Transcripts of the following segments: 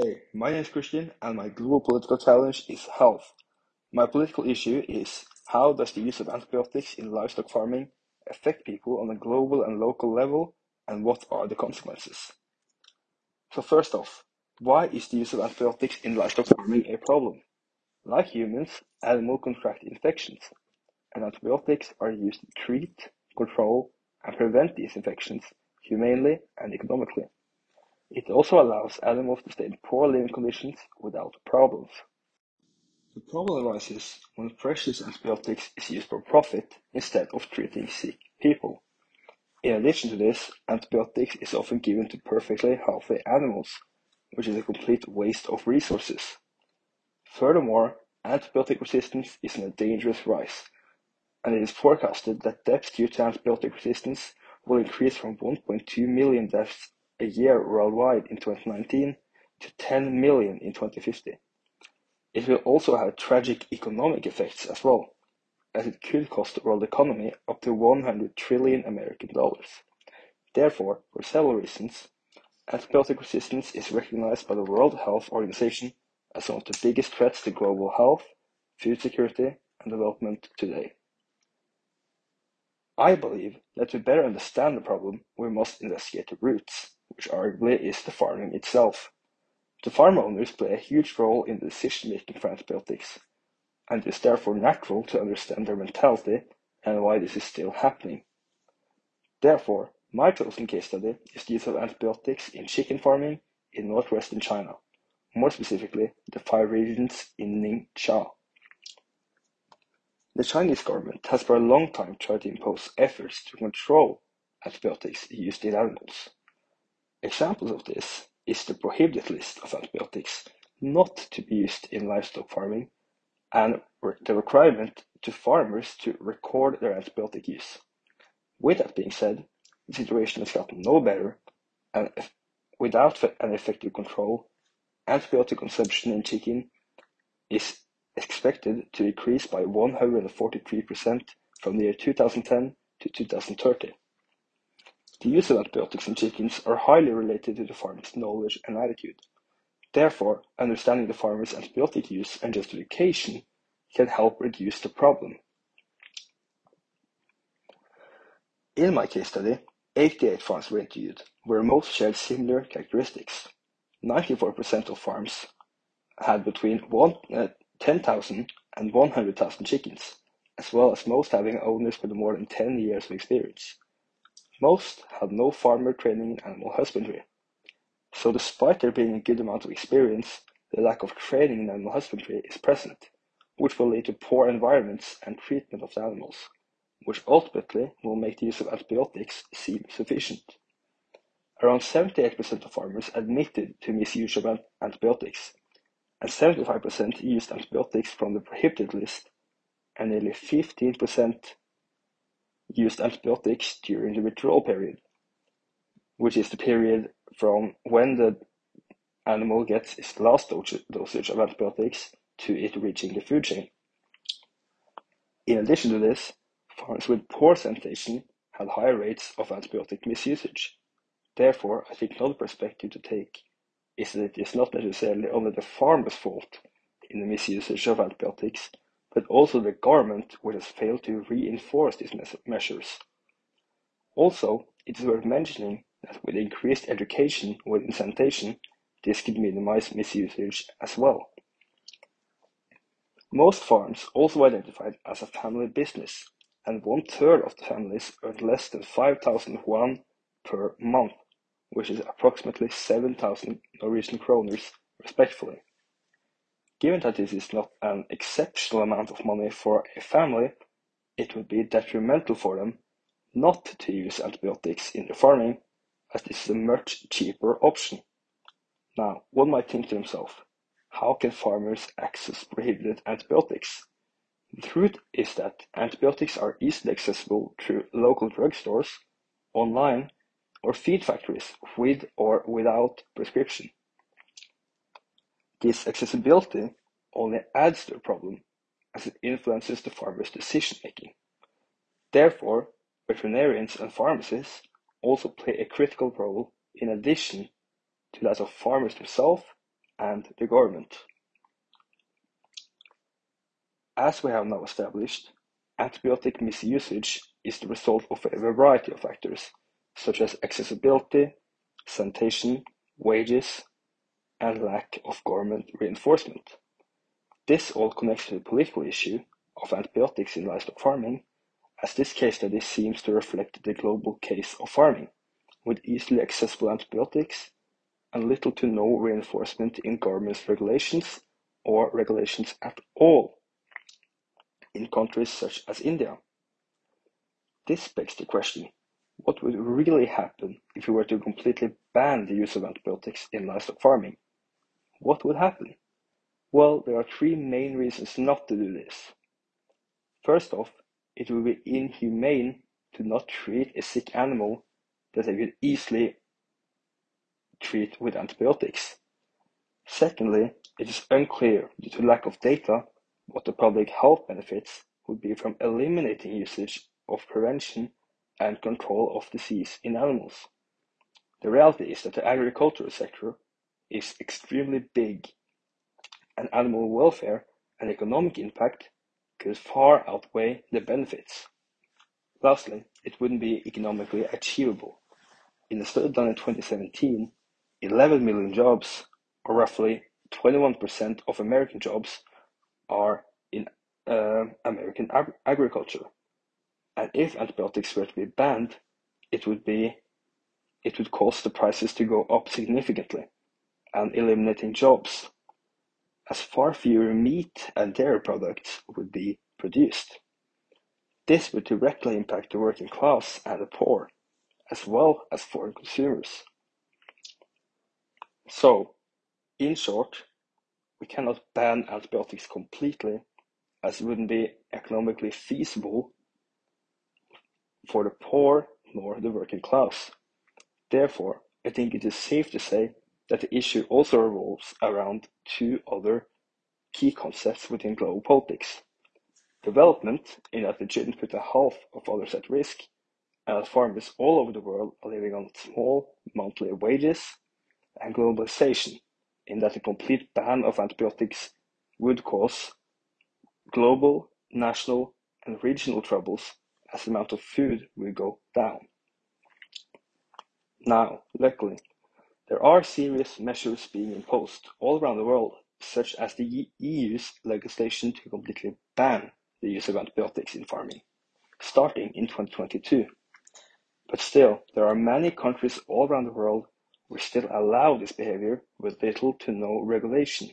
Hey, my name is Christian and my global political challenge is health. My political issue is how does the use of antibiotics in livestock farming affect people on a global and local level and what are the consequences? So first off, why is the use of antibiotics in livestock farming a problem? Like humans, animals contract infections and antibiotics are used to treat, control and prevent these infections humanely and economically. It also allows animals to stay in poor living conditions without problems. The problem arises when precious antibiotics is used for profit instead of treating sick people. In addition to this, antibiotics is often given to perfectly healthy animals, which is a complete waste of resources. Furthermore, antibiotic resistance is on a dangerous rise, and it is forecasted that deaths due to antibiotic resistance will increase from 1.2 million deaths a year worldwide in 2019 to 10 million in 2050. It will also have tragic economic effects as well, as it could cost the world economy up to 100 trillion American dollars. Therefore, for several reasons, antibiotic resistance is recognized by the World Health Organization as one of the biggest threats to global health, food security, and development today. I believe that to better understand the problem, we must investigate the roots which arguably is the farming itself. The farm owners play a huge role in the decision making for antibiotics, and it is therefore natural to understand their mentality and why this is still happening. Therefore, my chosen case study is the use of antibiotics in chicken farming in northwestern China, more specifically the five regions in Ningxia. The Chinese government has for a long time tried to impose efforts to control antibiotics used in animals. Examples of this is the prohibited list of antibiotics not to be used in livestock farming and the requirement to farmers to record their antibiotic use. With that being said, the situation has gotten no better, and without an effective control, antibiotic consumption in chicken is expected to increase by 143% from the year 2010 to 2030. The use of antibiotics in chickens are highly related to the farmer's knowledge and attitude. Therefore, understanding the farmer's antibiotic use and justification can help reduce the problem. In my case study, 88 farms were interviewed, where most shared similar characteristics. 94% of farms had between one, uh, 10,000 and 100,000 chickens, as well as most having owners with more than 10 years of experience. Most had no farmer training in animal husbandry. So despite there being a good amount of experience, the lack of training in animal husbandry is present, which will lead to poor environments and treatment of the animals, which ultimately will make the use of antibiotics seem sufficient. Around 78% of farmers admitted to misuse of antibiotics, and 75% used antibiotics from the prohibited list, and nearly 15% used antibiotics during the withdrawal period, which is the period from when the animal gets its last dosage of antibiotics to it reaching the food chain. In addition to this, farms with poor sanitation had higher rates of antibiotic misusage. Therefore, I think another perspective to take is that it is not necessarily only the farmer's fault in the misusage of antibiotics, but also the government which has failed to reinforce these measures. Also, it is worth mentioning that with increased education within sanitation, this could minimize misusage as well. Most farms also identified as a family business, and one third of the families earned less than 5,000 yuan per month, which is approximately 7,000 Norwegian kroners, respectively. Given that this is not an exceptional amount of money for a family, it would be detrimental for them not to use antibiotics in their farming, as this is a much cheaper option. Now, one might think to himself, how can farmers access prohibited antibiotics? The truth is that antibiotics are easily accessible through local drugstores, online, or feed factories with or without prescription. This accessibility only adds to the problem as it influences the farmer's decision-making. Therefore, veterinarians and pharmacists also play a critical role in addition to that of farmers themselves and the government. As we have now established, antibiotic misusage is the result of a variety of factors, such as accessibility, sanitation, wages, and lack of government reinforcement. This all connects to the political issue of antibiotics in livestock farming, as this case study seems to reflect the global case of farming, with easily accessible antibiotics and little to no reinforcement in government's regulations or regulations at all in countries such as India. This begs the question, what would really happen if we were to completely ban the use of antibiotics in livestock farming? What would happen? Well, there are three main reasons not to do this. First off, it would be inhumane to not treat a sick animal that they could easily treat with antibiotics. Secondly, it is unclear due to lack of data what the public health benefits would be from eliminating usage of prevention and control of disease in animals. The reality is that the agricultural sector is extremely big and animal welfare and economic impact could far outweigh the benefits. Lastly, it wouldn't be economically achievable. In a study done in 2017, 11 million jobs, or roughly 21% of American jobs, are in uh, American ag- agriculture. And if antibiotics were to be banned, it would be it would cause the prices to go up significantly and eliminating jobs, as far fewer meat and dairy products would be produced. This would directly impact the working class and the poor, as well as foreign consumers. So, in short, we cannot ban antibiotics completely, as it wouldn't be economically feasible for the poor nor the working class. Therefore, I think it is safe to say that the issue also revolves around two other key concepts within global politics. Development, in that it shouldn't put the health of others at risk, and that farmers all over the world are living on small monthly wages, and globalization, in that a complete ban of antibiotics would cause global, national, and regional troubles as the amount of food will go down. Now, luckily, there are serious measures being imposed all around the world, such as the EU's legislation to completely ban the use of antibiotics in farming, starting in 2022. But still, there are many countries all around the world which still allow this behavior with little to no regulation.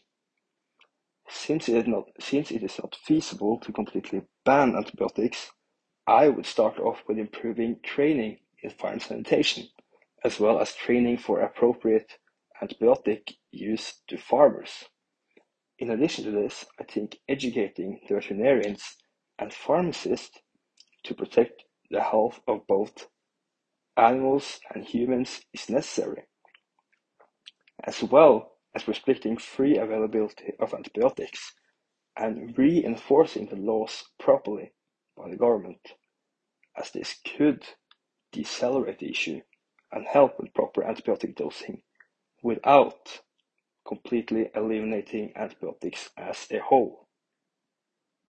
Since it, is not, since it is not feasible to completely ban antibiotics, I would start off with improving training in farm sanitation, as well as training for appropriate antibiotic use to farmers. In addition to this, I think educating the veterinarians and pharmacists to protect the health of both animals and humans is necessary, as well as restricting free availability of antibiotics and reinforcing the laws properly by the government, as this could decelerate the issue and help with proper antibiotic dosing without completely eliminating antibiotics as a whole.